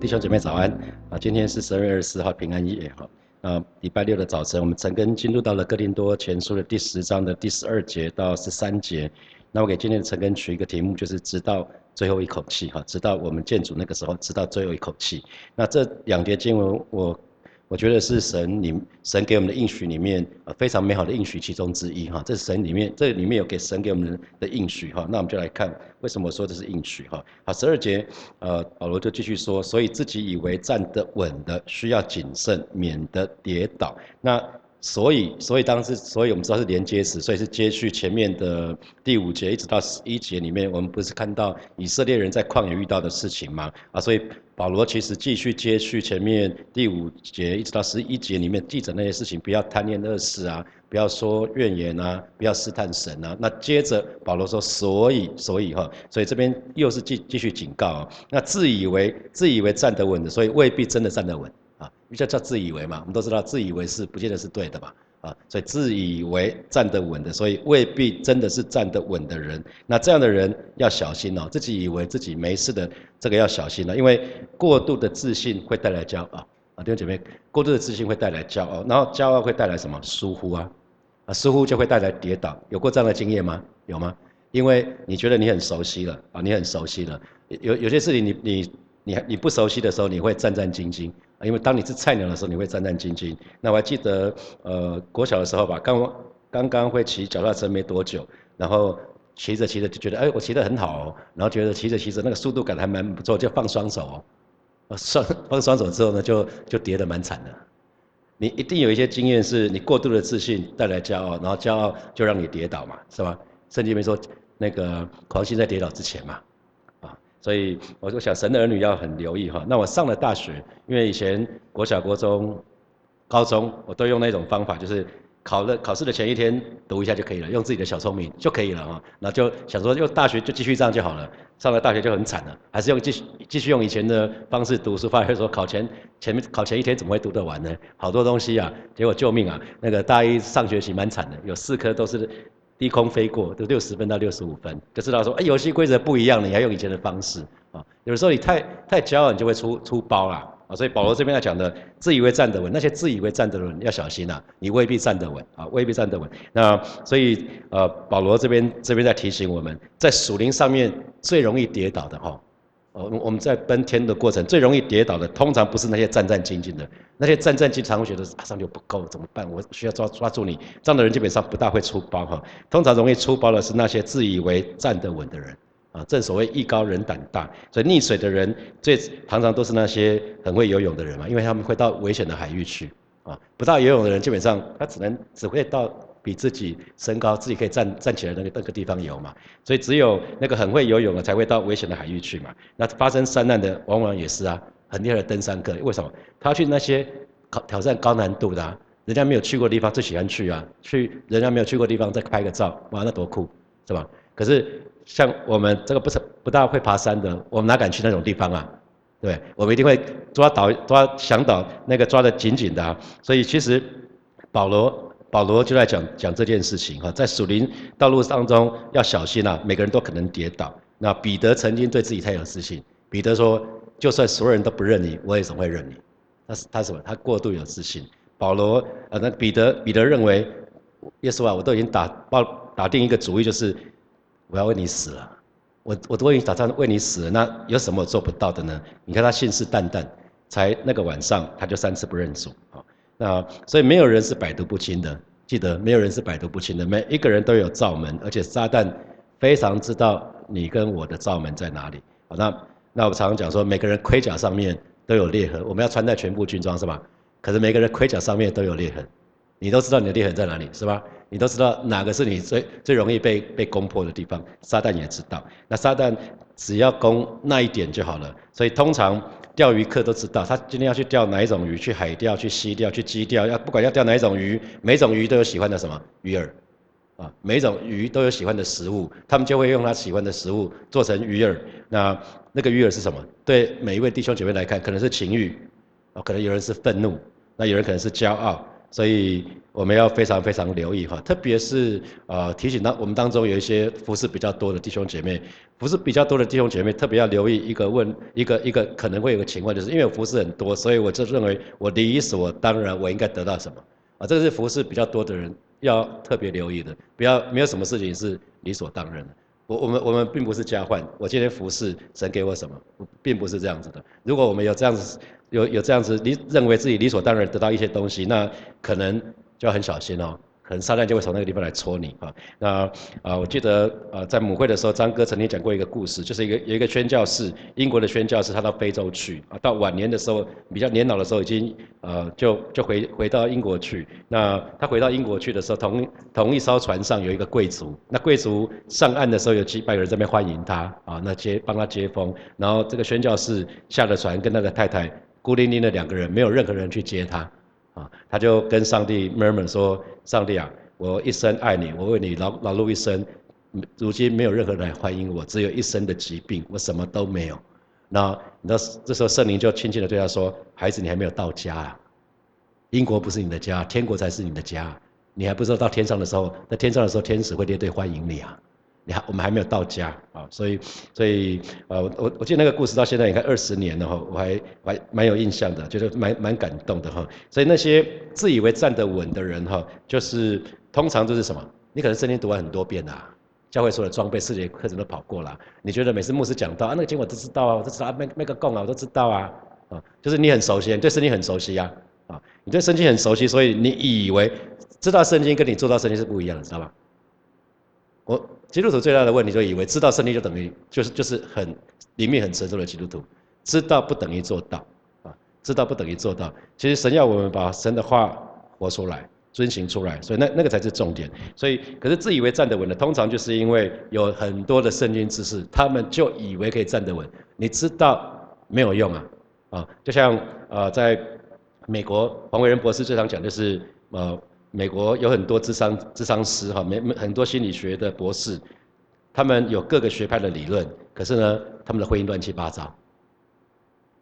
弟兄姐妹早安啊！今天是十二月二十四号平安夜哈。啊，礼拜六的早晨，我们陈根进入到了哥林多前书的第十章的第十二节到十三节。那我给今天的陈根取一个题目，就是直到最后一口气哈，直到我们建主那个时候，直到最后一口气。那这两节经文我。我觉得是神里神给我们的应许里面呃非常美好的应许其中之一哈，这是神里面这里面有给神给我们的应许哈，那我们就来看为什么说这是应许哈。好，十二节呃保罗就继续说，所以自己以为站得稳的需要谨慎，免得跌倒。那所以，所以当时，所以我们知道是连接词，所以是接续前面的第五节一直到十一节里面，我们不是看到以色列人在旷野遇到的事情吗？啊，所以保罗其实继续接续前面第五节一直到十一节里面记着那些事情，不要贪恋恶事啊，不要说怨言啊，不要试探神啊。那接着保罗说，所以，所以哈，所以这边又是继继续警告啊，那自以为自以为站得稳的，所以未必真的站得稳。啊，叫叫自以为嘛，我们都知道自以为是不见得是对的嘛，啊，所以自以为站得稳的，所以未必真的是站得稳的人。那这样的人要小心哦，自己以为自己没事的，这个要小心了，因为过度的自信会带来骄傲啊，弟兄姐妹，过度的自信会带来骄傲，然后骄傲会带来什么？疏忽啊，啊，疏忽就会带来跌倒。有过这样的经验吗？有吗？因为你觉得你很熟悉了啊，你很熟悉了，有有些事情你你你你不熟悉的时候，你会战战兢兢。因为当你是菜鸟的时候，你会战战兢兢。那我还记得，呃，国小的时候吧，刚刚刚会骑脚踏车没多久，然后骑着骑着就觉得，哎，我骑得很好哦，然后觉得骑着骑着那个速度感还蛮不错，就放双手哦，双放双手之后呢，就就跌得蛮惨的。你一定有一些经验，是你过度的自信带来骄傲，然后骄傲就让你跌倒嘛，是吧？圣经里面说，那个狂心在跌倒之前嘛。所以我就想，神的儿女要很留意哈。那我上了大学，因为以前国小、国中、高中，我都用那种方法，就是考了考试的前一天读一下就可以了，用自己的小聪明就可以了哈。那就想说，用大学就继续这样就好了。上了大学就很惨了，还是用继续继续用以前的方式读书，发现说考前前面考前一天怎么会读得完呢？好多东西啊，结果救命啊！那个大一上学期蛮惨的，有四科都是。低空飞过都六十分到六十五分，就知道说，哎，游戏规则不一样了，你还用以前的方式啊？有时候你太太骄傲，你就会出出包啦啊！所以保罗这边要讲的，自以为站得稳，那些自以为站得稳要小心呐，你未必站得稳啊，未必站得稳。那所以呃，保罗这边这边在提醒我们，在属灵上面最容易跌倒的哈。我们在奔天的过程最容易跌倒的，通常不是那些战战兢兢的，那些战战兢兢常会觉得马上就不够，怎么办？我需要抓抓住你，这样的人基本上不大会出包哈。通常容易出包的是那些自以为站得稳的人啊，正所谓艺高人胆大，所以溺水的人最常常都是那些很会游泳的人嘛，因为他们会到危险的海域去啊，不大游泳的人基本上他只能只会到。比自己身高，自己可以站站起来那个那个地方游嘛，所以只有那个很会游泳的才会到危险的海域去嘛。那发生山难的往往也是啊，很厉害的登山客，为什么？他去那些考挑战高难度的，人家没有去过的地方最喜欢去啊，去人家没有去过地方再拍个照，哇，那多酷，是吧？可是像我们这个不是不大会爬山的，我们哪敢去那种地方啊？对，我们一定会抓导抓向导那个抓得紧紧的啊。所以其实保罗。保罗就在讲讲这件事情哈，在属灵道路当中要小心啊，每个人都可能跌倒。那彼得曾经对自己太有自信，彼得说：“就算所有人都不认你，我也总会认你。”他是他什么？他过度有自信。保罗呃，那彼得彼得认为，耶稣啊，我都已经打报打定一个主意，就是我要为你死了，我我都已经打算为你死了，那有什么做不到的呢？你看他信誓旦旦，才那个晚上他就三次不认主啊。那所以没有人是百毒不侵的，记得没有人是百毒不侵的，每一个人都有罩门，而且撒旦非常知道你跟我的罩门在哪里。好，那那我常常讲说，每个人盔甲上面都有裂痕，我们要穿戴全部军装是吧？可是每个人盔甲上面都有裂痕，你都知道你的裂痕在哪里是吧？你都知道哪个是你最最容易被被攻破的地方，撒旦也知道。那撒旦只要攻那一点就好了，所以通常。钓鱼客都知道，他今天要去钓哪一种鱼，去海钓、去溪钓、去矶钓，要不管要钓哪一种鱼，每种鱼都有喜欢的什么鱼饵，啊，每种鱼都有喜欢的食物，他们就会用他喜欢的食物做成鱼饵。那那个鱼饵是什么？对每一位弟兄姐妹来看，可能是情欲，哦，可能有人是愤怒，那有人可能是骄傲，所以我们要非常非常留意哈，特别是呃提醒到我们当中有一些服饰比较多的弟兄姐妹，服饰比较多的弟兄姐妹特别要留意一个问一个一个可能会有个情况，就是因为服饰很多，所以我就认为我理所当然我应该得到什么啊，这个是服饰比较多的人要特别留意的，不要没有什么事情是理所当然的。我我们我们并不是交换，我今天服侍神给我什么，并不是这样子的。如果我们有这样子有有这样子理认为自己理所当然得到一些东西，那可能就要很小心哦。可能撒旦就会从那个地方来戳你啊。那啊，我记得呃，在母会的时候，张哥曾经讲过一个故事，就是一个有一个宣教士，英国的宣教士，他到非洲去啊，到晚年的时候，比较年老的时候，已经呃就就回回到英国去。那他回到英国去的时候，同同一艘船上有一个贵族，那贵族上岸的时候有几百个人在那边欢迎他啊，那接帮他接风。然后这个宣教士下了船，跟他的太太孤零零的两个人，没有任何人去接他。啊，他就跟上帝 murmur 说：“上帝啊，我一生爱你，我为你劳劳碌一生，如今没有任何人来欢迎我，只有一生的疾病，我什么都没有。那那这时候圣灵就轻轻的对他说：孩子，你还没有到家啊，英国不是你的家，天国才是你的家。你还不知道到天上的时候，在天上的时候，天使会列队欢迎你啊。”我们还没有到家啊，所以所以呃我我记得那个故事到现在也看二十年了哈，我还还蛮有印象的，觉得蛮蛮感动的哈。所以那些自以为站得稳的人哈，就是通常都是什么？你可能圣经读完很多遍啊，教会所有的装备、四节课程都跑过了。你觉得每次牧师讲到啊，那个经我都知道啊，我都知道啊，那那个供啊，我都知道啊，啊，就是你很熟悉，对圣经很熟悉啊，啊，你对圣经很熟悉，所以你以为知道圣经跟你做到圣经是不一样的，知道吗？我。基督徒最大的问题就以为知道圣经就等于就是就是很里面很沉重的基督徒，知道不等于做到啊，知道不等于做到。其实神要我们把神的话活出来，遵行出来，所以那那个才是重点。所以可是自以为站得稳的，通常就是因为有很多的圣经知识，他们就以为可以站得稳。你知道没有用啊啊！就像呃，在美国黄伟仁博士最常讲就是呃。美国有很多智商智商师哈，没很多心理学的博士，他们有各个学派的理论，可是呢，他们的婚姻乱七八糟，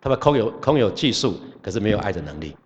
他们空有空有技术，可是没有爱的能力，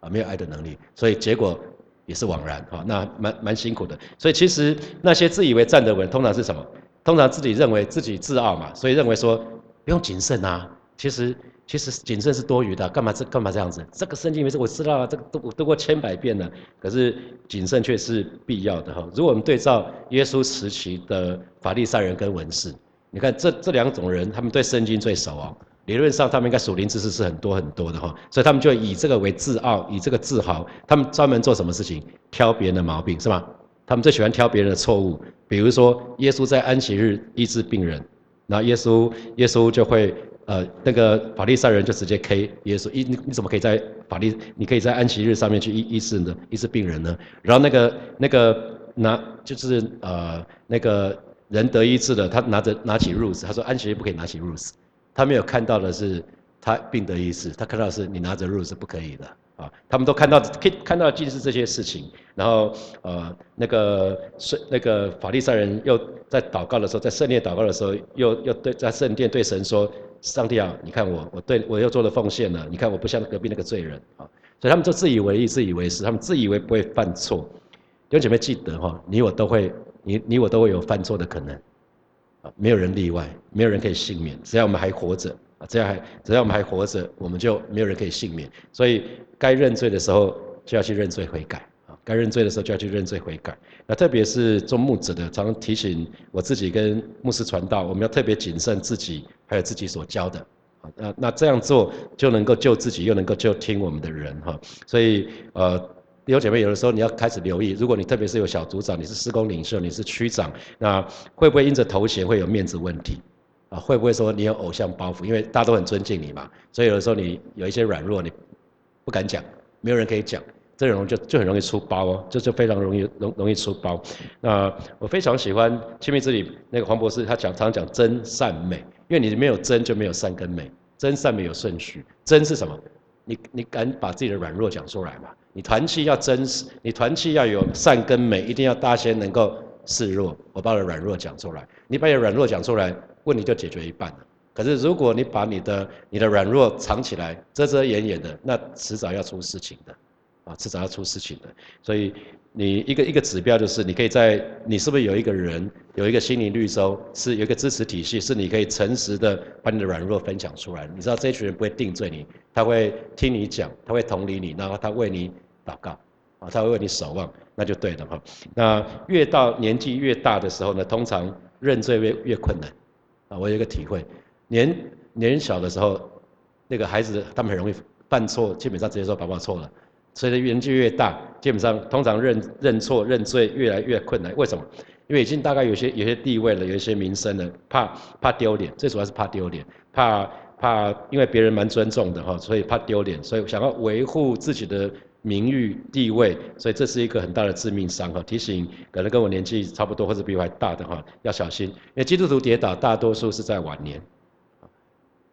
啊，没有爱的能力，所以结果也是枉然哈，那蛮蛮辛苦的。所以其实那些自以为站得稳，通常是什么？通常自己认为自己自傲嘛，所以认为说不用谨慎啊，其实。其实谨慎是多余的，干嘛这干嘛这样子？这个圣经没事，我知道啊，这个都我读过千百遍了。可是谨慎却是必要的哈。如果我们对照耶稣时期的法利赛人跟文士，你看这这两种人，他们对圣经最熟哦。理论上他们应该属灵知识是很多很多的哈，所以他们就以这个为自傲，以这个自豪。他们专门做什么事情？挑别人的毛病是吗？他们最喜欢挑别人的错误。比如说耶稣在安息日医治病人，那耶稣耶稣就会。呃，那个法利赛人就直接 K 耶稣，一你你怎么可以在法利，你可以在安息日上面去医医治呢？医治病人呢？然后那个那个拿就是呃那个人得医治的，他拿着拿起 rules，他说安息日不可以拿起 rules 他没有看到的是他病得医治，他看到的是你拿着 rose 不可以的啊，他们都看到可以看到尽是这些事情，然后呃那个是那个法利赛人又在祷告的时候，在圣殿祷告的时候，又又对在圣殿对神说。上帝啊，你看我，我对我又做了奉献了。你看我不像隔壁那个罪人啊，所以他们就自以为意、自以为是，他们自以为不会犯错。弟兄姐妹记得哈，你我都会，你你我都会有犯错的可能啊，没有人例外，没有人可以幸免。只要我们还活着啊，只要还只要我们还活着，我们就没有人可以幸免。所以该认罪的时候就要去认罪悔改。该认罪的时候就要去认罪悔改。那特别是做牧者的，常常提醒我自己跟牧师传道，我们要特别谨慎自己，还有自己所教的。啊，那那这样做就能够救自己，又能够救听我们的人哈。所以呃，弟兄姐妹，有的时候你要开始留意，如果你特别是有小组长，你是施工领袖，你是区长，那会不会因着头衔会有面子问题？啊，会不会说你有偶像包袱？因为大家都很尊敬你嘛，所以有的时候你有一些软弱，你不敢讲，没有人可以讲。这种就就很容易出包哦，这就非常容易容容易出包。那我非常喜欢亲密之旅那个黄博士，他讲常常讲真善美，因为你没有真就没有善跟美，真善美有顺序。真是什么？你你敢把自己的软弱讲出来嘛？你团契要真实，你团契要有善跟美，一定要大家先能够示弱。我把我的软弱讲出来，你把你的软弱讲出来，问题就解决一半了。可是如果你把你的你的软弱藏起来，遮遮掩掩的，那迟早要出事情的。啊，迟早要出事情的。所以你一个一个指标就是，你可以在你是不是有一个人，有一个心灵绿洲，是有一个支持体系，是你可以诚实的把你的软弱分享出来。你知道这群人不会定罪你，他会听你讲，他会同理你，然后他为你祷告，啊，他会为你守望，那就对了哈。那越到年纪越大的时候呢，通常认罪越越困难，啊，我有一个体会，年年小的时候，那个孩子他们很容易犯错，基本上直接说爸爸错了。随着年纪越大，基本上通常认认错认罪越来越困难。为什么？因为已经大概有些有些地位了，有一些名声了，怕怕丢脸，最主要是怕丢脸，怕怕因为别人蛮尊重的哈，所以怕丢脸，所以想要维护自己的名誉地位，所以这是一个很大的致命伤哈。提醒可能跟我年纪差不多或者比我还大的哈，要小心，因为基督徒跌倒大多数是在晚年，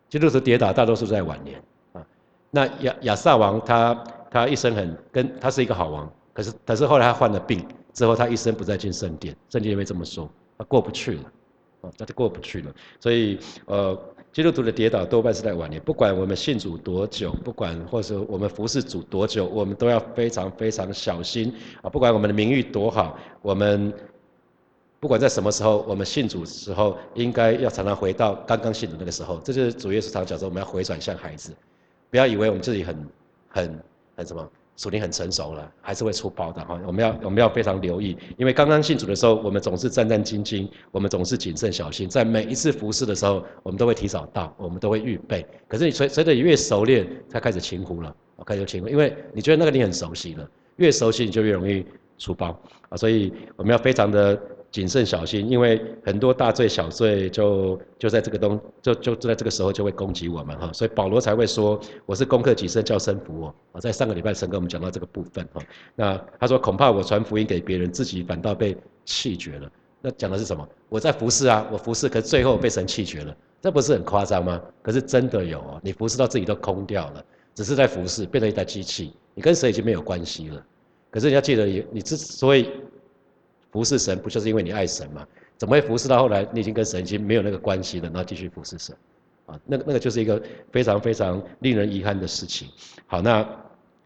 基督徒跌倒大多数在晚年啊。那亚亚萨王他。他一生很跟他是一个好王，可是可是后来他患了病之后，他一生不再进圣殿。圣经因为这么说，他过不去了，哦，他就过不去了。所以呃，基督徒的跌倒多半是在晚年。不管我们信主多久，不管或者我们服侍主多久，我们都要非常非常小心啊。不管我们的名誉多好，我们不管在什么时候，我们信主的时候，应该要常常回到刚刚信主那个时候。这就是主耶稣常讲说，我们要回转向孩子，不要以为我们自己很很。很什么？属灵很成熟了，还是会出包的哈。我们要我们要非常留意，因为刚刚信主的时候，我们总是战战兢兢，我们总是谨慎小心，在每一次服侍的时候，我们都会提早到，我们都会预备。可是你随随着你越熟练，才开始轻忽了，开始轻忽，因为你觉得那个你很熟悉了，越熟悉你就越容易出包啊。所以我们要非常的。谨慎小心，因为很多大罪小罪就就在这个东就就在这个时候就会攻击我们哈，所以保罗才会说我是攻克己身叫生服我啊，在上个礼拜神跟我们讲到这个部分哈，那他说恐怕我传福音给别人，自己反倒被弃绝了。那讲的是什么？我在服侍啊，我服侍，可是最后被神弃绝了，这不是很夸张吗？可是真的有哦，你服侍到自己都空掉了，只是在服侍，变成一台机器，你跟神已经没有关系了。可是你要记得，你你之所以。服侍神不就是因为你爱神吗？怎么会服侍到后来你已经跟神已经没有那个关系了，然后继续服侍神？啊，那个那个就是一个非常非常令人遗憾的事情。好，那。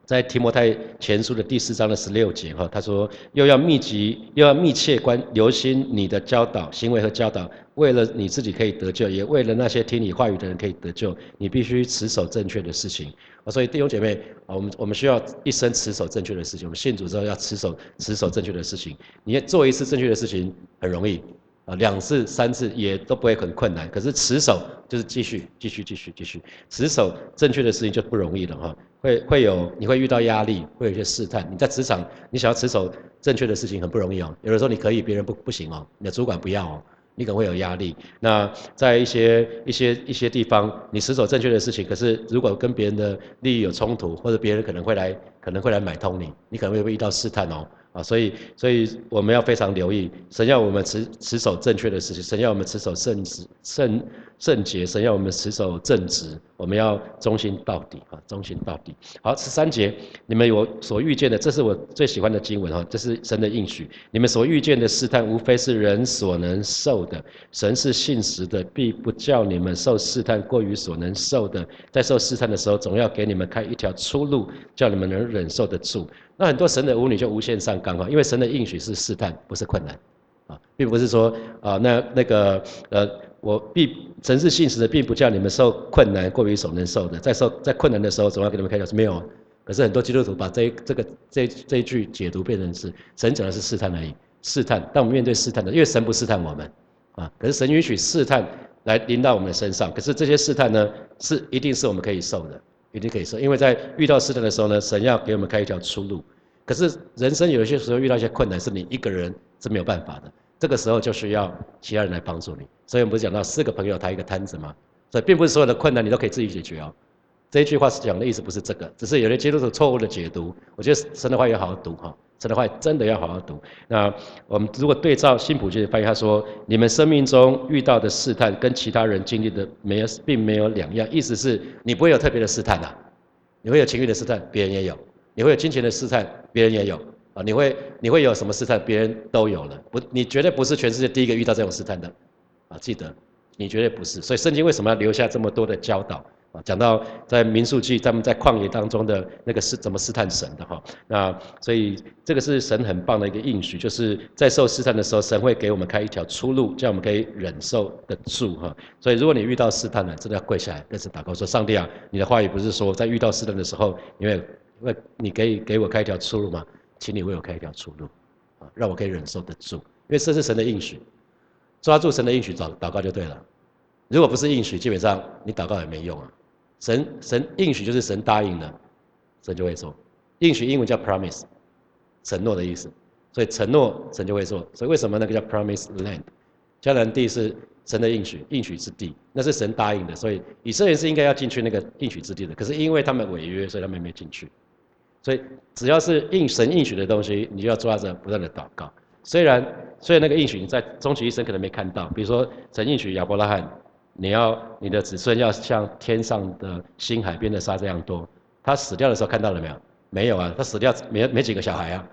在提摩太前书的第四章的十六节哈，他说又要密集，又要密切关留心你的教导行为和教导，为了你自己可以得救，也为了那些听你话语的人可以得救，你必须持守正确的事情。啊，所以弟兄姐妹，我们我们需要一生持守正确的事情。我们信主之后要持守持守正确的事情。你做一次正确的事情很容易啊，两次三次也都不会很困难。可是持守就是继续继续继续继续持守正确的事情就不容易了哈。会会有，你会遇到压力，会有一些试探。你在职场，你想要持守正确的事情很不容易哦。有的时候你可以，别人不不行哦。你的主管不要哦，你可能会有压力。那在一些一些一些地方，你持守正确的事情，可是如果跟别人的利益有冲突，或者别人可能会来可能会来买通你，你可能会遇到试探哦。啊，所以所以我们要非常留意，神要我们持持守正确的事情，神要我们持守圣旨圣。圣洁，神要我们持守正直，我们要忠心到底啊，忠心到底。好，十三节，你们有所遇见的，这是我最喜欢的经文哈，这是神的应许。你们所遇见的试探，无非是人所能受的。神是信实的，必不叫你们受试探过于所能受的。在受试探的时候，总要给你们开一条出路，叫你们能忍受得住。那很多神的儿女就无限上纲哈，因为神的应许是试探，不是困难啊，并不是说啊，那那个呃。我必神是信实的，并不叫你们受困难过于所能受的。在受在困难的时候，总要给你们开条是没有。可是很多基督徒把这这个这这一句解读变成是神讲的是试探而已，试探。但我们面对试探的，因为神不试探我们啊。可是神允许试探来临到我们的身上。可是这些试探呢，是一定是我们可以受的，一定可以受。因为在遇到试探的时候呢，神要给我们开一条出路。可是人生有些时候遇到一些困难，是你一个人是没有办法的。这个时候就需要其他人来帮助你，所以我们不是讲到四个朋友抬一个摊子吗？所以并不是所有的困难你都可以自己解决哦。这一句话是讲的意思不是这个，只是有的基督徒错误的解读。我觉得神的话要好好读哈，神的话真的要好好读。那我们如果对照新普京的翻译，他说：你们生命中遇到的试探跟其他人经历的没有，并没有两样。意思是你不会有特别的试探呐，你会有情欲的试探，别人也有；你会有金钱的试探，别人也有。啊，你会你会有什么试探？别人都有了，不，你绝对不是全世界第一个遇到这种试探的，啊，记得，你绝对不是。所以圣经为什么要留下这么多的教导？啊，讲到在民数记，他们在旷野当中的那个是怎么试探神的哈。那所以这个是神很棒的一个应许，就是在受试探的时候，神会给我们开一条出路，这样我们可以忍受得住哈。所以如果你遇到试探了，真的要跪下来，跟神祷告说：上帝啊，你的话语不是说在遇到试探的时候，因为因为你可以给我开一条出路吗？请你为我开一条出路，啊，让我可以忍受得住，因为这是神的应许，抓住神的应许祷祷告就对了。如果不是应许，基本上你祷告也没用啊。神神应许就是神答应了，神就会做。应许英文叫 promise，承诺的意思。所以承诺神就会做。所以为什么那个叫 promise land？迦南地是神的应许，应许之地，那是神答应的。所以以色列是应该要进去那个应许之地的。可是因为他们违约，所以他们没进去。所以只要是应神应许的东西，你就要抓着不断的祷告。虽然虽然那个应许你在终其一生可能没看到，比如说神应许亚伯拉罕。你要你的子孙要像天上的星海边的沙这样多。他死掉的时候看到了没有？没有啊，他死掉没没几个小孩啊。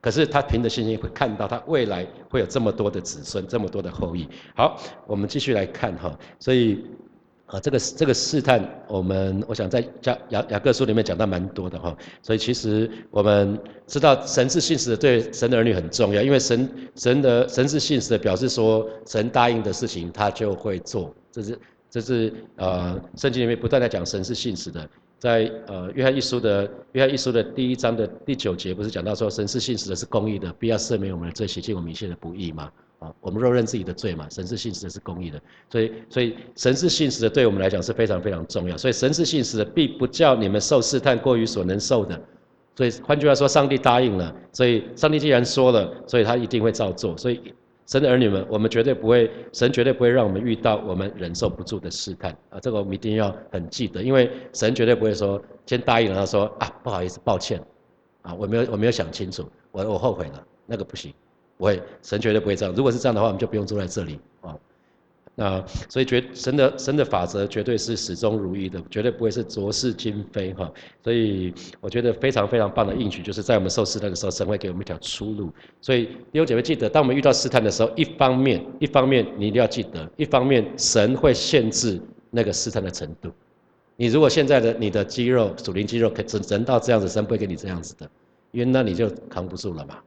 可是他凭着信心会看到他未来会有这么多的子孙，这么多的后裔。好，我们继续来看哈，所以。啊，这个这个试探，我们我想在加雅雅各书里面讲到蛮多的哈，所以其实我们知道神是信实的，对神的儿女很重要，因为神神的神是信实的，表示说神答应的事情他就会做，这是这是呃圣经里面不断在讲神是信实的，在呃约翰一书的约翰一书的第一章的第九节不是讲到说神是信实的，是公义的，必要赦免我们的罪，洗净我们一切的不义吗？啊，我们若认自己的罪嘛，神是信实的，是公义的，所以，所以神是信实的，对我们来讲是非常非常重要。所以神是信实的，必不叫你们受试探过于所能受的。所以换句话说，上帝答应了，所以上帝既然说了，所以他一定会照做。所以神的儿女们，我们绝对不会，神绝对不会让我们遇到我们忍受不住的试探啊！这个我们一定要很记得，因为神绝对不会说先答应了，他说啊不好意思，抱歉，啊我没有我没有想清楚，我我后悔了，那个不行。不会，神绝对不会这样。如果是这样的话，我们就不用坐在这里啊。那所以绝神的神的法则绝对是始终如一的，绝对不会是浊世今非哈。所以我觉得非常非常棒的应许，就是在我们受试探的时候，神会给我们一条出路。所以弟兄姐妹记得，当我们遇到试探的时候，一方面一方面你一定要记得，一方面神会限制那个试探的程度。你如果现在的你的肌肉属灵肌肉可只能到这样子，神不会给你这样子的，因为那你就扛不住了嘛。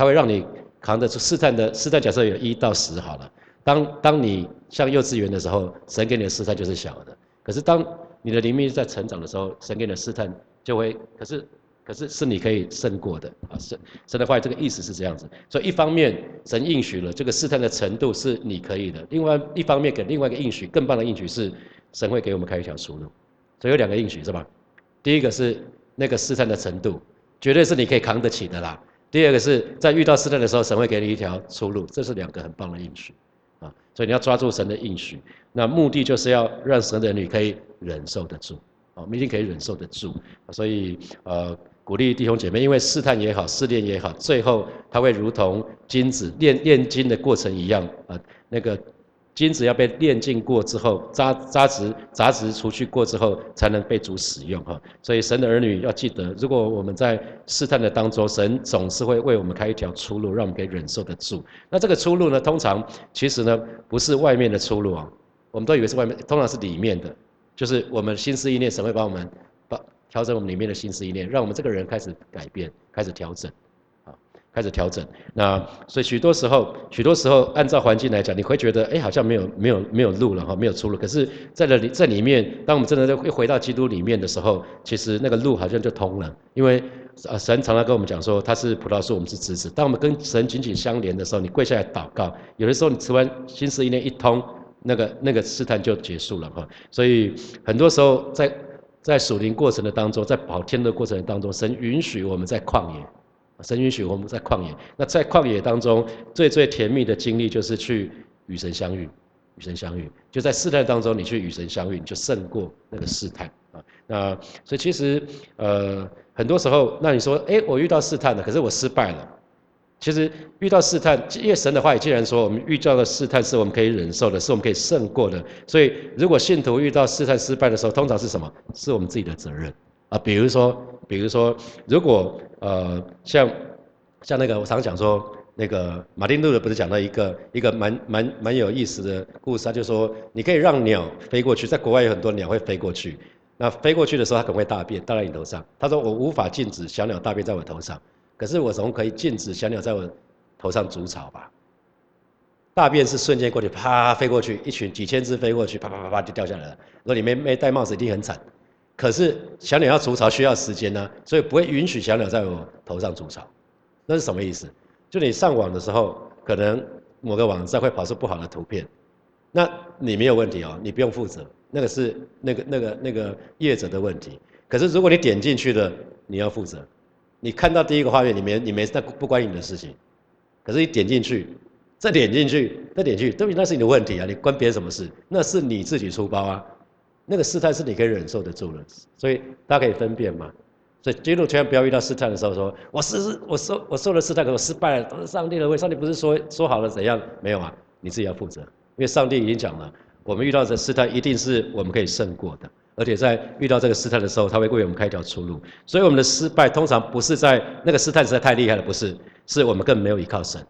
它会让你扛得住试探的试探，假设有一到十好了。当当你像幼稚园的时候，神给你的试探就是小的。可是当你的灵命在成长的时候，神给你的试探就会，可是可是是你可以胜过的啊！神神的话，这个意思是这样子。所以一方面神应许了这个试探的程度是你可以的，另外一方面给另外一个应许更棒的应许是神会给我们开一条出路。所以有两个应许是吧？第一个是那个试探的程度，绝对是你可以扛得起的啦。第二个是在遇到试探的时候，神会给你一条出路，这是两个很棒的应许，啊，所以你要抓住神的应许，那目的就是要让神的儿女可以忍受得住，啊，我们一定可以忍受得住，所以呃，鼓励弟兄姐妹，因为试探也好，试炼也好，最后他会如同金子炼炼金的过程一样，啊，那个。金子要被炼净过之后，渣渣质杂质除去过之后，才能被主使用哈。所以神的儿女要记得，如果我们在试探的当中，神总是会为我们开一条出路，让我们可以忍受得住。那这个出路呢，通常其实呢不是外面的出路啊，我们都以为是外面，通常是里面的，就是我们心思意念，神会帮我们把调整我们里面的心思意念，让我们这个人开始改变，开始调整。开始调整，那所以许多时候，许多时候按照环境来讲，你会觉得，哎，好像没有没有没有路了哈，没有出路。可是在那里在里面，当我们真的又回到基督里面的时候，其实那个路好像就通了。因为啊，神常常跟我们讲说，他是葡萄树，我们是枝子。当我们跟神紧紧相连的时候，你跪下来祷告，有的时候你吃完心思意念一通，那个那个试探就结束了哈。所以很多时候在在属灵过程的当中，在跑天的过程当中，神允许我们在旷野。神允许我们在旷野，那在旷野当中，最最甜蜜的经历就是去与神相遇，与神相遇，就在试探当中，你去与神相遇，你就胜过那个试探啊。那所以其实呃，很多时候，那你说，哎，我遇到试探了，可是我失败了。其实遇到试探，因为神的话也既然说，我们遇到的试探是我们可以忍受的，是我们可以胜过的。所以如果信徒遇到试探失败的时候，通常是什么？是我们自己的责任。啊，比如说，比如说，如果呃，像像那个我常讲说，那个马丁路德不是讲到一个一个蛮蛮蛮有意思的故事，他就说你可以让鸟飞过去，在国外有很多鸟会飞过去，那飞过去的时候它可能会大便，大在你头上。他说我无法禁止小鸟大便在我头上，可是我总可以禁止小鸟在我头上筑巢吧？大便是瞬间过去，啪飞过去，一群几千只飞过去，啪啪啪啪就掉下来了。如果你没没戴帽子，一定很惨。可是小鸟要筑巢需要时间呢，所以不会允许小鸟在我头上筑巢。那是什么意思？就你上网的时候，可能某个网站会跑出不好的图片，那你没有问题哦，你不用负责，那个是那个那个那个业者的问题。可是如果你点进去的，你要负责。你看到第一个画面，你没你没那不关你的事情。可是你点进去，再点进去，再点进去，对不起，那是你的问题啊，你关别人什么事？那是你自己出包啊。那个试探是你可以忍受得住的，所以大家可以分辨嘛。所以基督千万不要遇到试探的时候说：“我是我受我受了试探，可我失败了，都是上帝的问上帝不是说说好了怎样？没有啊，你自己要负责。因为上帝已经讲了，我们遇到这试探一定是我们可以胜过的，而且在遇到这个试探的时候，他会为我们开一条出路。所以我们的失败通常不是在那个试探实在太厉害了，不是，是我们更没有依靠神。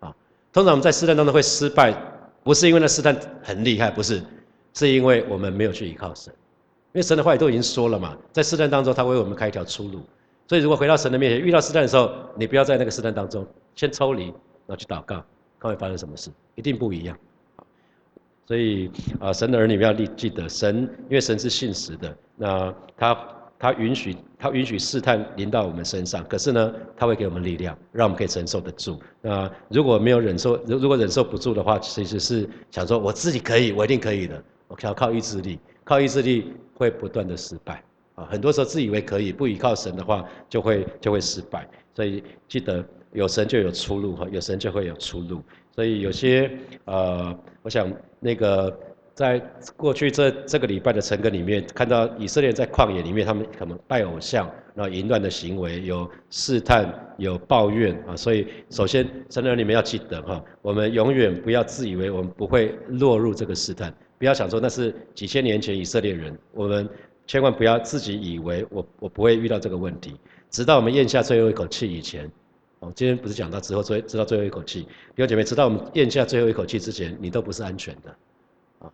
啊，通常我们在试探当中会失败，不是因为那试探很厉害，不是。是因为我们没有去依靠神，因为神的话语都已经说了嘛，在试探当中，他为我们开一条出路。所以，如果回到神的面前，遇到试探的时候，你不要在那个试探当中先抽离，然后去祷告，看会发生什么事，一定不一样。所以啊，神的儿女要记记得，神因为神是信实的，那他他允许他允许试探临到我们身上，可是呢，他会给我们力量，让我们可以承受得住。那如果没有忍受，如如果忍受不住的话，其实是想说我自己可以，我一定可以的。我要靠意志力，靠意志力会不断的失败啊！很多时候自以为可以，不依靠神的话，就会就会失败。所以记得有神就有出路哈，有神就会有出路。所以有些呃，我想那个在过去这这个礼拜的晨更里面，看到以色列在旷野里面，他们可能拜偶像，然后淫乱的行为，有试探，有抱怨啊。所以首先，神人你们要记得哈，我们永远不要自以为我们不会落入这个试探。不要想说那是几千年前以色列人，我们千万不要自己以为我我不会遇到这个问题，直到我们咽下最后一口气以前，哦，今天不是讲到之后最直到最后一口气，弟兄姐妹，直到我们咽下最后一口气之前，你都不是安全的，啊，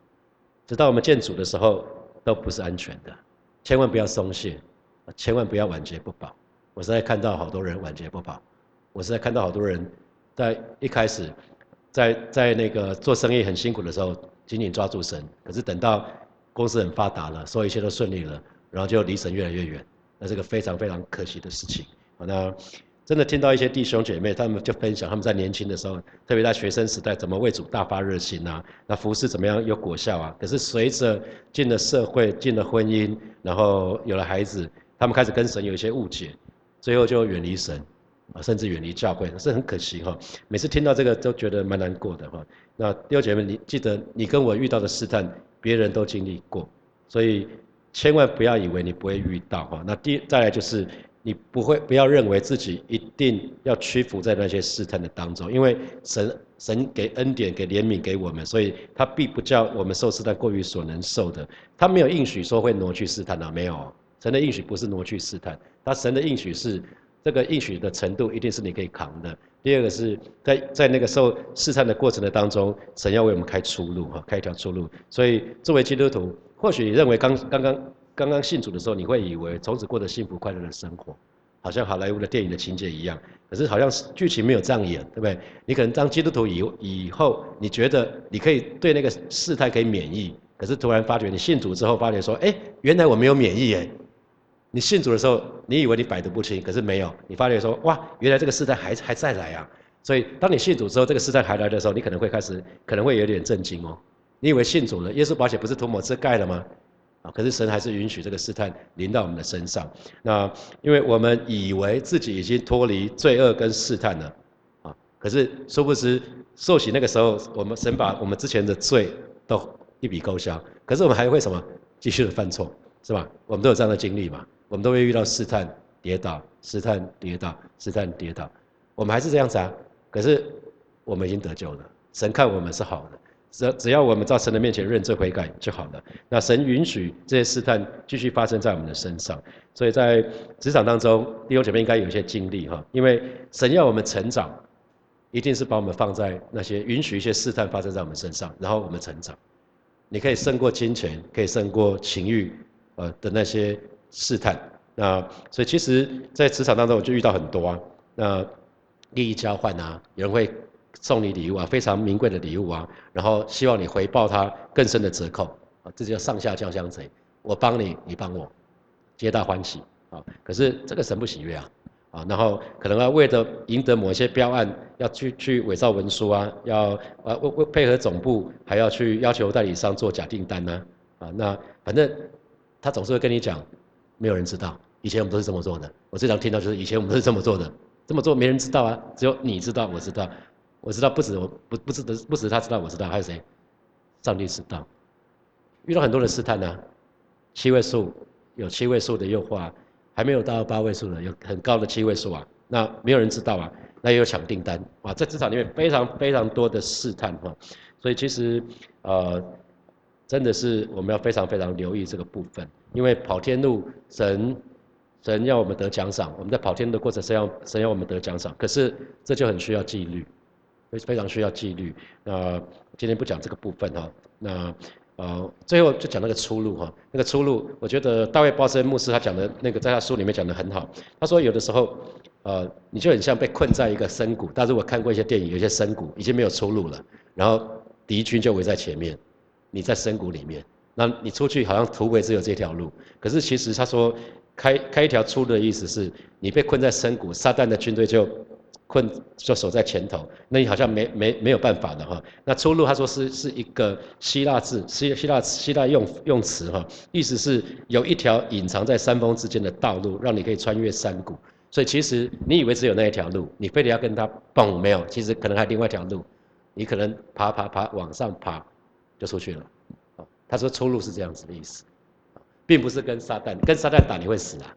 直到我们见主的时候都不是安全的，千万不要松懈，千万不要晚节不保。我是在看到好多人晚节不保，我是在看到好多人在一开始在在那个做生意很辛苦的时候。紧紧抓住神，可是等到公司很发达了，所有一切都顺利了，然后就离神越来越远，那是个非常非常可惜的事情。那真的听到一些弟兄姐妹，他们就分享他们在年轻的时候，特别在学生时代，怎么为主大发热心啊？那服侍怎么样有果效啊？可是随着进了社会，进了婚姻，然后有了孩子，他们开始跟神有一些误解，最后就远离神。啊，甚至远离教会，是很可惜哈。每次听到这个都觉得蛮难过的哈。那弟兄姐妹，你记得你跟我遇到的试探，别人都经历过，所以千万不要以为你不会遇到哈。那第再来就是你不会不要认为自己一定要屈服在那些试探的当中，因为神神给恩典给怜悯给我们，所以他必不叫我们受试探过于所能受的。他没有应许说会挪去试探啊，没有。神的应许不是挪去试探，他神的应许是。这个应许的程度一定是你可以扛的。第二个是在在那个受试探的过程的当中，神要为我们开出路哈，开一条出路。所以作为基督徒，或许你认为刚刚刚刚刚信主的时候，你会以为从此过得幸福快乐的生活，好像好莱坞的电影的情节一样。可是好像剧情没有这样演，对不对？你可能当基督徒以以后，你觉得你可以对那个事态可以免疫，可是突然发觉你信主之后，发觉说，哎，原来我没有免疫哎。你信主的时候，你以为你百毒不侵，可是没有。你发觉说，哇，原来这个试探还还在来啊！所以，当你信主之后，这个试探还来的时候，你可能会开始，可能会有点震惊哦。你以为信主了，耶稣保险不是涂抹遮盖了吗？啊，可是神还是允许这个试探临到我们的身上。那因为我们以为自己已经脱离罪恶跟试探了，啊，可是殊不知受洗那个时候，我们神把我们之前的罪都一笔勾销，可是我们还会什么？继续的犯错，是吧？我们都有这样的经历嘛？我们都会遇到试探、跌倒、试探、跌倒、试探、跌倒，我们还是这样子啊。可是我们已经得救了，神看我们是好的，只只要我们在神的面前认罪悔改就好了。那神允许这些试探继续发生在我们的身上，所以在职场当中，弟兄姐妹应该有一些经历哈，因为神要我们成长，一定是把我们放在那些允许一些试探发生在我们身上，然后我们成长。你可以胜过金钱，可以胜过情欲，呃的那些试探。那所以其实，在职场当中，我就遇到很多啊，那利益交换啊，有人会送你礼物啊，非常名贵的礼物啊，然后希望你回报他更深的折扣啊，这叫上下交相贼。我帮你，你帮我，皆大欢喜啊。可是这个神不喜悦啊。啊，然后可能要为了赢得某些标案，要去去伪造文书啊，要啊为为配合总部，还要去要求代理商做假订单呢，啊，那反正他总是会跟你讲，没有人知道，以前我们都是这么做的。我最常听到就是以前我们都是这么做的，这么做没人知道啊，只有你知道，我知道，我知道不止我不不止不止他知道，我知道还有谁？上帝知道。遇到很多的试探呢，七位数有七位数的诱惑。还没有到八位数呢，有很高的七位数啊，那没有人知道啊，那也有抢订单啊，在职场里面非常非常多的试探哈，所以其实呃真的是我们要非常非常留意这个部分，因为跑天路神神要我们得奖赏，我们在跑天路的过程神要神要我们得奖赏，可是这就很需要纪律，非非常需要纪律。那今天不讲这个部分哈，那。呃，最后就讲那个出路哈，那个出路，我觉得大卫鲍森牧师他讲的那个，在他书里面讲的很好。他说有的时候，呃，你就很像被困在一个深谷，但是我看过一些电影，有些深谷已经没有出路了，然后敌军就围在前面，你在深谷里面，那你出去好像途回只有这条路，可是其实他说开开一条出路的意思是你被困在深谷，撒旦的军队就。困就守在前头，那你好像没没没有办法的哈。那出路他说是是一个希腊字，希希腊希腊用用词哈，意思是有一条隐藏在山峰之间的道路，让你可以穿越山谷。所以其实你以为只有那一条路，你非得要跟他蹦没有，其实可能还有另外一条路，你可能爬爬爬往上爬就出去了。他说出路是这样子的意思，并不是跟撒旦跟撒旦打你会死啊。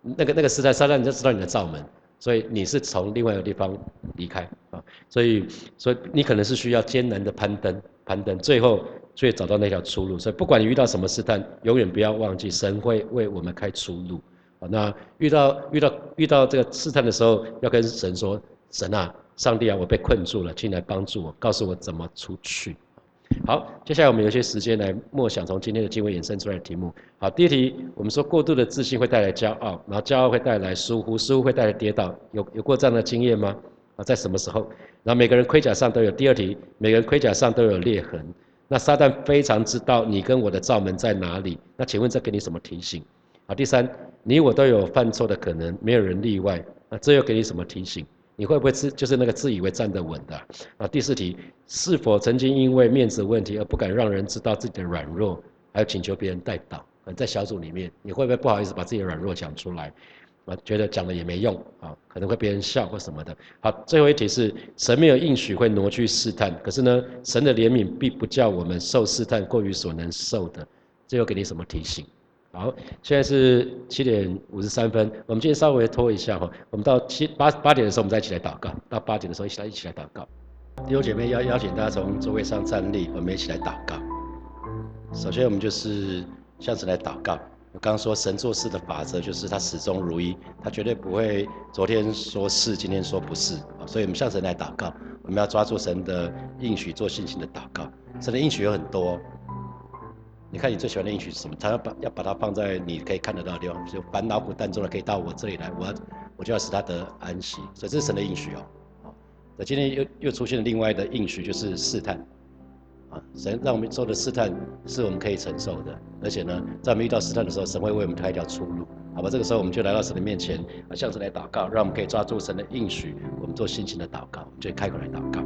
那个那个时代撒旦你就知道你的罩门。所以你是从另外一个地方离开啊，所以所以你可能是需要艰难的攀登，攀登，最后最找到那条出路。所以不管你遇到什么试探，永远不要忘记神会为我们开出路啊。那遇到遇到遇到这个试探的时候，要跟神说：神啊，上帝啊，我被困住了，请来帮助我，告诉我怎么出去。好，接下来我们有些时间来默想从今天的经文衍生出来的题目。好，第一题，我们说过度的自信会带来骄傲，然后骄傲会带来疏忽，疏忽会带来跌倒。有有过这样的经验吗？啊，在什么时候？然后每个人盔甲上都有。第二题，每个人盔甲上都有裂痕。那撒旦非常知道你跟我的罩门在哪里。那请问这给你什么提醒？好，第三，你我都有犯错的可能，没有人例外。那这又给你什么提醒？你会不会自就是那个自以为站得稳的啊？第四题，是否曾经因为面子问题而不敢让人知道自己的软弱，还有请求别人代祷？在小组里面，你会不会不好意思把自己的软弱讲出来？啊，觉得讲了也没用啊，可能会别人笑或什么的。好，最后一题是神没有应许会挪去试探，可是呢，神的怜悯必不叫我们受试探过于所能受的。最后给你什么提醒？好，现在是七点五十三分，我们今天稍微拖一下哈，我们到七八八点的时候，我们再一起来祷告。到八点的时候，一起来一起来祷告。弟兄姐妹邀邀请大家从座位上站立，我们一起来祷告。首先，我们就是向神来祷告。我刚刚说神做事的法则就是他始终如一，他绝对不会昨天说是，今天说不是。所以我们向神来祷告，我们要抓住神的应许，做信心的祷告。神的应许有很多。你看你最喜欢的应许是什么？他要把要把它放在你可以看得到的地方，就烦恼苦担重的可以到我这里来，我要我就要使他得安息。所以这是神的应许哦。好，那今天又又出现了另外的应许，就是试探。啊，神让我们受的试探是我们可以承受的，而且呢，在我们遇到试探的时候，神会为我们开一条出路。好吧，这个时候我们就来到神的面前，啊，向神来祷告，让我们可以抓住神的应许，我们做信心的祷告，我们就开口来祷告。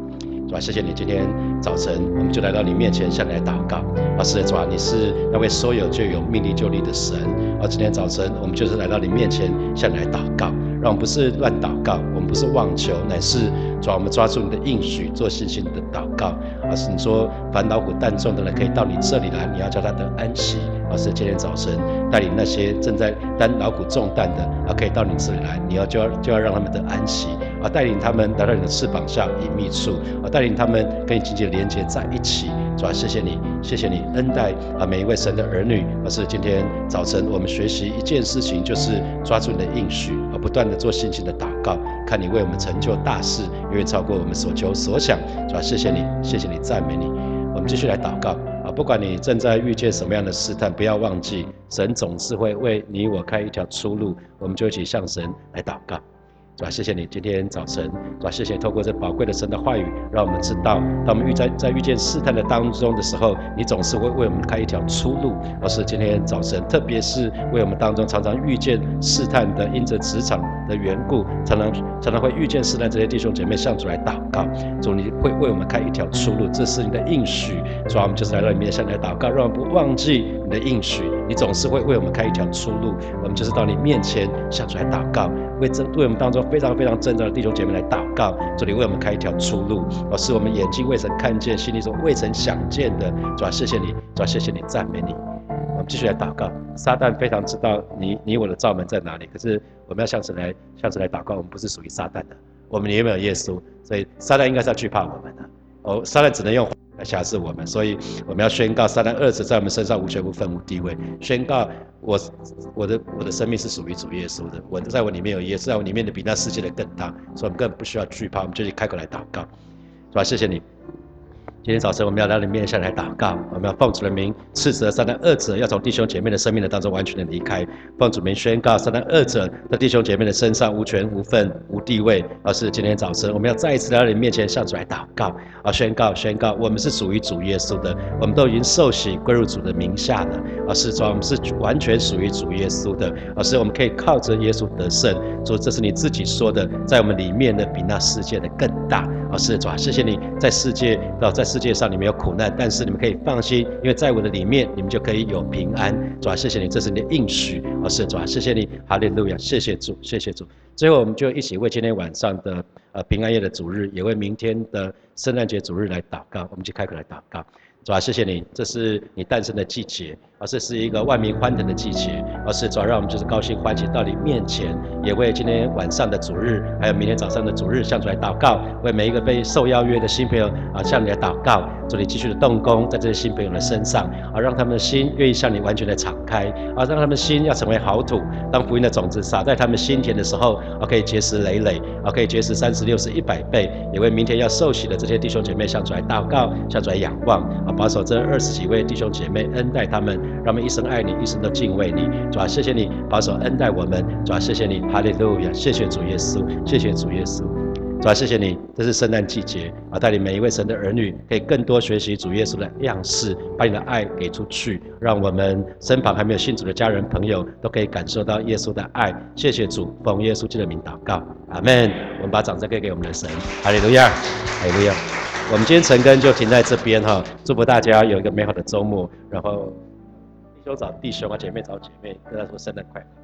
主啊，谢谢你今天早晨，我们就来到你面前，向你来祷告。啊，是的，主啊，你是那位说有就有、命立就立的神。啊，今天早晨我们就是来到你面前，向你来祷告，让我们不是乱祷告，我们不是妄求，乃是主啊，我们抓住你的应许，做信心的祷告。而是你说烦恼苦担重的人可以到你这里来，你要叫他得安息。而是今天早晨带领那些正在担劳苦重担的，啊，可以到你这里来，你要就要就要让他们得安息。啊，带领他们来到你的翅膀下隐秘处，啊，带领他们跟你紧紧连接在一起。主啊，谢谢你，谢谢你恩待啊每一位神的儿女。而是今天早晨我们学习一件事情，就是抓住你的应许，而不断的做信心的祷告，看你为我们成就大事，远远超过我们所求所想。主啊，谢谢你，谢谢你，赞美你。我们继续来祷告啊！不管你正在遇见什么样的试探，不要忘记，神总是会为你我开一条出路。我们就一起向神来祷告。主啊，谢谢你今天早晨，主啊，谢谢你透过这宝贵的神的话语，让我们知道，当我们遇在在遇见试探的当中的时候，你总是会为我们开一条出路。而是今天早晨，特别是为我们当中常常遇见试探的，因着职场的缘故，常常常常会遇见试探这些弟兄姐妹向主来祷告，主你会为我们开一条出路，这是你的应许。主啊，我们就是来到你面前来祷告，让我们不忘记你的应许，你总是会为我们开一条出路。我们就是到你面前向主来祷告，为这为我们当中。非常非常正直的弟兄姐妹来祷告，这里为我们开一条出路，而是我们眼睛未曾看见，心里所未曾想见的。主啊，谢谢你，主啊，谢谢你，赞美你。我们继续来祷告。撒旦非常知道你你我的罩门在哪里，可是我们要向神来向神来祷告。我们不是属于撒旦的，我们里面有耶稣，所以撒旦应该是要惧怕我们的。哦，撒旦只能用。来辖制我们，所以我们要宣告撒旦二者在我们身上无权无分无地位。宣告我我的我的生命是属于主耶稣的，我在我里面有耶稣，在我里面的比那世界的更大，所以我们根本不需要惧怕，我们就去开口来祷告，是吧？谢谢你。今天早晨我们要来你面前来祷告，我们要奉主的名斥责撒旦恶者，要从弟兄姐妹的生命的当中完全的离开。奉主名宣告撒旦恶者在弟兄姐妹的身上无权无份无地位。而是今天早晨我们要再一次来到你面前向主来祷告，啊，宣告宣告，我们是属于主耶稣的，我们都已经受洗归入主的名下了。而是说，我们是完全属于主耶稣的，而是我们可以靠着耶稣得胜。说，这是你自己说的，在我们里面的比那世界的更大。而是的主，谢谢你在世界啊在。世界上你们有苦难，但是你们可以放心，因为在我的里面，你们就可以有平安。主啊，谢谢你，这是你的应许。哦，是的主啊，谢谢你，哈利路亚，谢谢主，谢谢主。最后，我们就一起为今天晚上的呃平安夜的主日，也为明天的圣诞节主日来祷告。我们就开口来祷告。主啊，谢谢你，这是你诞生的季节。而这是一个万民欢腾的季节，而是主要让我们就是高兴欢喜到你面前，也为今天晚上的主日，还有明天早上的主日向主来祷告，为每一个被受邀约的新朋友啊向你来祷告，祝你继续的动工在这些新朋友的身上，啊让他们的心愿意向你完全的敞开，啊让他们心要成为好土，当福音的种子撒在他们心田的时候，啊可以结实累累，啊可以结实三十六十一百倍，也为明天要受洗的这些弟兄姐妹向主来祷告，向主来仰望，啊保守这二十几位弟兄姐妹恩待他们。让我们一生爱你，一生都敬畏你。主啊，谢谢你保守恩待我们。主啊，谢谢你，哈利路亚！谢谢主耶稣，谢谢主耶稣。主啊，谢谢你，这是圣诞季节啊，带领每一位神的儿女，可以更多学习主耶稣的样式，把你的爱给出去，让我们身旁还没有信主的家人朋友都可以感受到耶稣的爱。谢谢主，奉耶稣基督的名祷告，阿门。我们把掌声给给我们的神，哈利路亚，哈利路亚。我们今天晨更就停在这边哈，祝福大家有一个美好的周末，然后。就找弟兄啊，姐妹找姐妹，跟他说生日快乐。